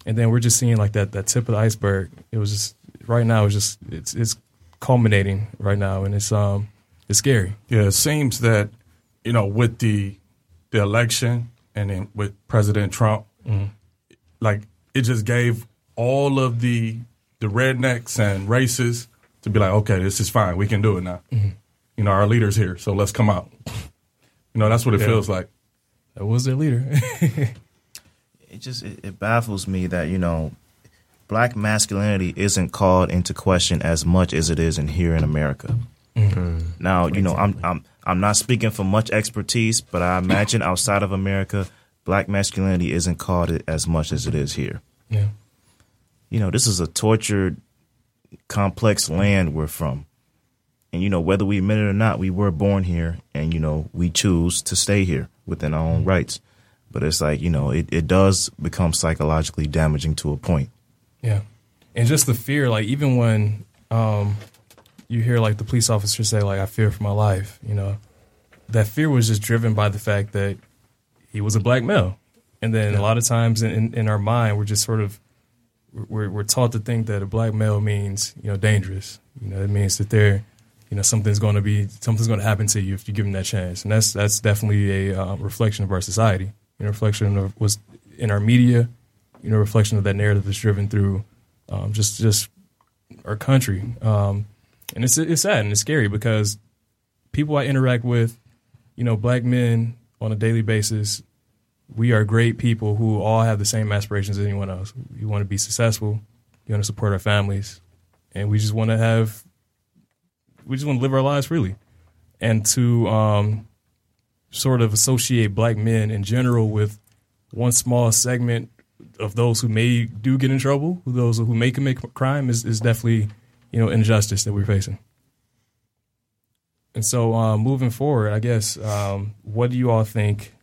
and then we're just seeing like that that tip of the iceberg. It was just right now. It's just it's it's culminating right now, and it's um it's scary. Yeah, it seems that you know with the the election and then with President Trump, like it just gave all of the the rednecks and races to be like, okay, this is fine, we can do it now. You know, our leaders here, so let's come out. You know, that's what it Yeah. feels like. That was their leader. it just it, it baffles me that you know black masculinity isn't called into question as much as it is in here in America. Mm-hmm. Now, you know, I'm I'm I'm not speaking for much expertise, but I imagine outside of America, black masculinity isn't called it as much as it is here. yeah, You know, this is a tortured, complex land we're from. And you know, whether we admit it or not, we were born here and you know, we choose to stay here within our own rights. But it's like, you know, it, it does become psychologically damaging to a point. Yeah, and just the fear. Like even when um you hear like the police officer say like I fear for my life, you know, that fear was just driven by the fact that he was a black male, and then a lot of times in, in, in our mind we're just sort of we're, we're taught to think that a black male means you know dangerous. You know, it means that they're you know something's going to be something's going to happen to you if you give them that chance, and that's that's definitely a uh, reflection of our society. You know, reflection of was in our media. You know, reflection of that narrative that's driven through um, just just our country, um, and it's it's sad and it's scary because people I interact with, you know, black men on a daily basis, we are great people who all have the same aspirations as anyone else. We want to be successful. We want to support our families, and we just want to have, we just want to live our lives freely, and to um, sort of associate black men in general with one small segment of those who may do get in trouble, those who may commit crime, is, is definitely you know injustice that we're facing. And so, uh, moving forward, I guess, um, what do you all think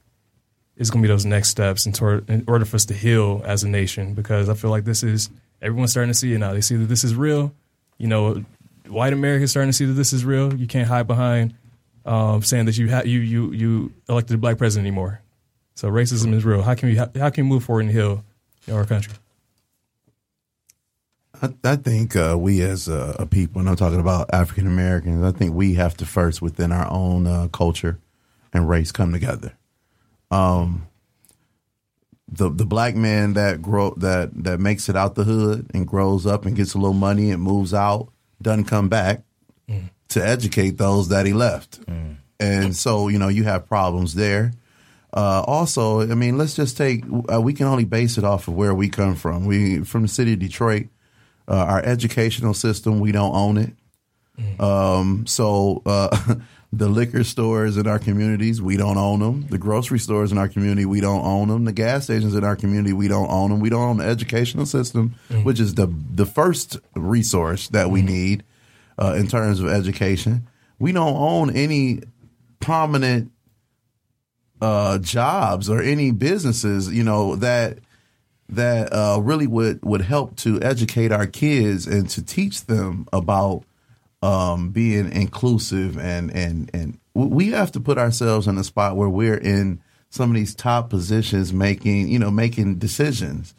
is going to be those next steps in, tor- in order for us to heal as a nation? Because I feel like this is everyone's starting to see it now. They see that this is real. You know, white America's starting to see that this is real. You can't hide behind um, saying that you ha- you you you elected a black president anymore. So racism is real. How can we how, how can we move forward and heal our country? I, I think uh, we as a, a people, and I'm talking about African Americans, I think we have to first within our own uh, culture and race come together. Um, the the black man that grow that that makes it out the hood and grows up and gets a little money and moves out doesn't come back to educate those that he left, and so you know you have problems there. Uh, also, I mean, let's just take uh, we can only base it off of where we come from. We from the city of Detroit. Uh, our educational system, we don't own it. Um, so uh, the liquor stores in our communities, we don't own them. The grocery stores in our community, we don't own them. The gas stations in our community, we don't own them. We don't own the educational system, which is the the first resource that we need uh, in terms of education. We don't own any prominent uh, jobs or any businesses, you know that that uh, really would would help to educate our kids and to teach them about um, being inclusive and and and we have to put ourselves in a spot where we're in some of these top positions, making you know making decisions.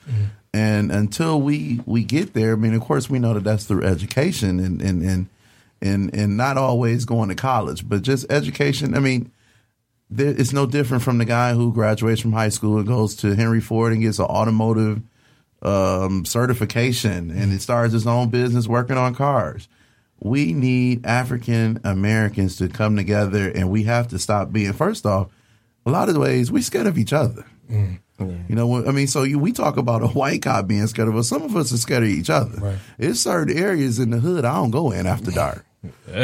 And until we we get there, I mean, of course, we know that that's through education and and and and and not always going to college, but just education. I mean, it's no different from the guy who graduates from high school and goes to Henry Ford and gets an automotive um, certification and he starts his own business working on cars. We need African Americans to come together and we have to stop being, first off, a lot of the ways we scared of each other. You know, I mean, so you, we talk about a white cop being scared of us. Some of us are scared of each other. Right. It's certain areas in the hood I don't go in after dark.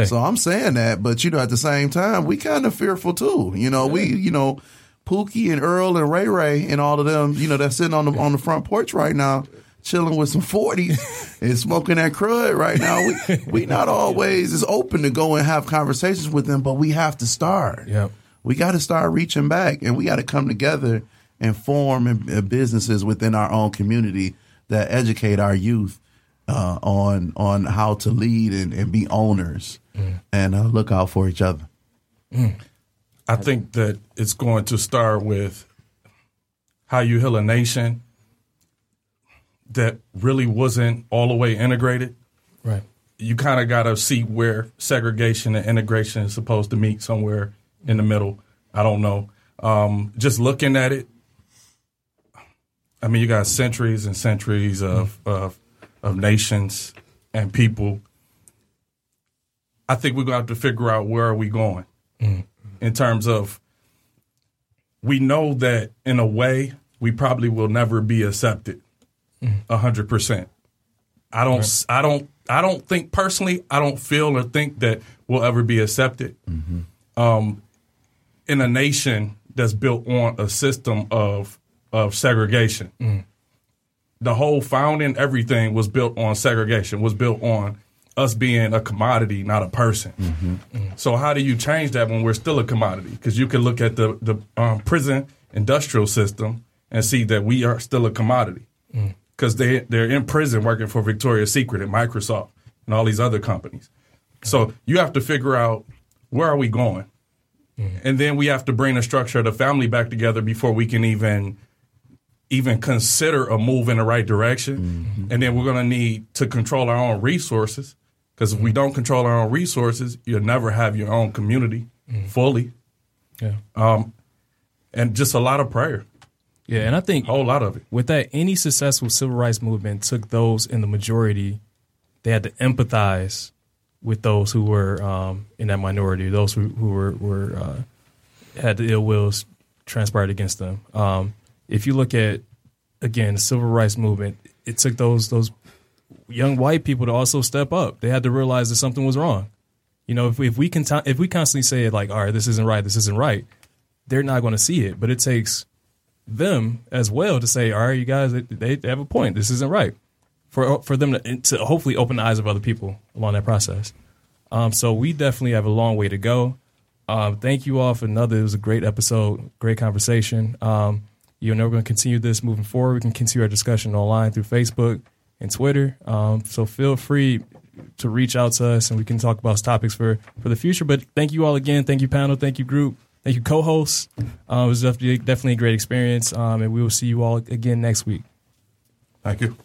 So I'm saying that, but you know, at the same time, we kind of fearful too. You know, we, you know, Pookie and Earl and Ray Ray and all of them, you know, they're sitting on the on the front porch right now, chilling with some forties and smoking that crud right now. We we not always is open to go and have conversations with them, but we have to start. Yep. We got to start reaching back, and we got to come together and form businesses within our own community that educate our youth uh, on on how to lead and, and be owners and uh, look out for each other. I think that it's going to start with how you heal a nation that really wasn't all the way integrated. Right. You kind of got to see where segregation and integration is supposed to meet somewhere in the middle. I don't know. Um, just looking at it, I mean, you got centuries and centuries of of, of nations and people. I think we're going to have to figure out where are we going mm-hmm. in terms of we know that in a way we probably will never be accepted mm-hmm. a hundred percent. I don't I don't I don't think personally I don't feel or think that we'll ever be accepted. Mm-hmm. Um, in a nation that's built on a system of of segregation. Mm. The whole founding, everything was built on segregation, was built on us being a commodity, not a person. Mm-hmm. So how do you change that when we're still a commodity? Because you can look at the the um, prison industrial system and see that we are still a commodity mm. because they they're in prison working for Victoria's Secret and Microsoft and all these other companies. So mm. you have to figure out where are we going, mm. and then we have to bring the structure of the family back together before we can even even consider a move in the right direction. And then we're going to need to control our own resources because if we don't control our own resources, you'll never have your own community fully. Yeah. Um, and just a lot of prayer, Yeah, and I think a whole lot of it. with that, any successful civil rights movement took those in the majority. They had to empathize with those who were um, in that minority, those who, who were, were uh, had the ill wills transpired against them. Um, if you look at again the civil rights movement, it took those those young white people to also step up. They had to realize that something was wrong. You know, if we, if we can if we constantly say like, all right, this isn't right, this isn't right, they're not going to see it. But it takes them as well to say, all right, you guys, they, they have a point. This isn't right. For for them to, to hopefully open the eyes of other people along that process. Um, so we definitely have a long way to go. Um, thank you all for another. It was a great episode, great conversation. Um, you know, we're going to continue this moving forward. We can continue our discussion online through Facebook and Twitter. Um, so feel free to reach out to us and we can talk about topics for, for the future. But thank you all again. Thank you, panel. Thank you, group. Thank you, co-hosts. Uh, it was definitely, definitely a great experience. Um, and we will see you all again next week. Thank you.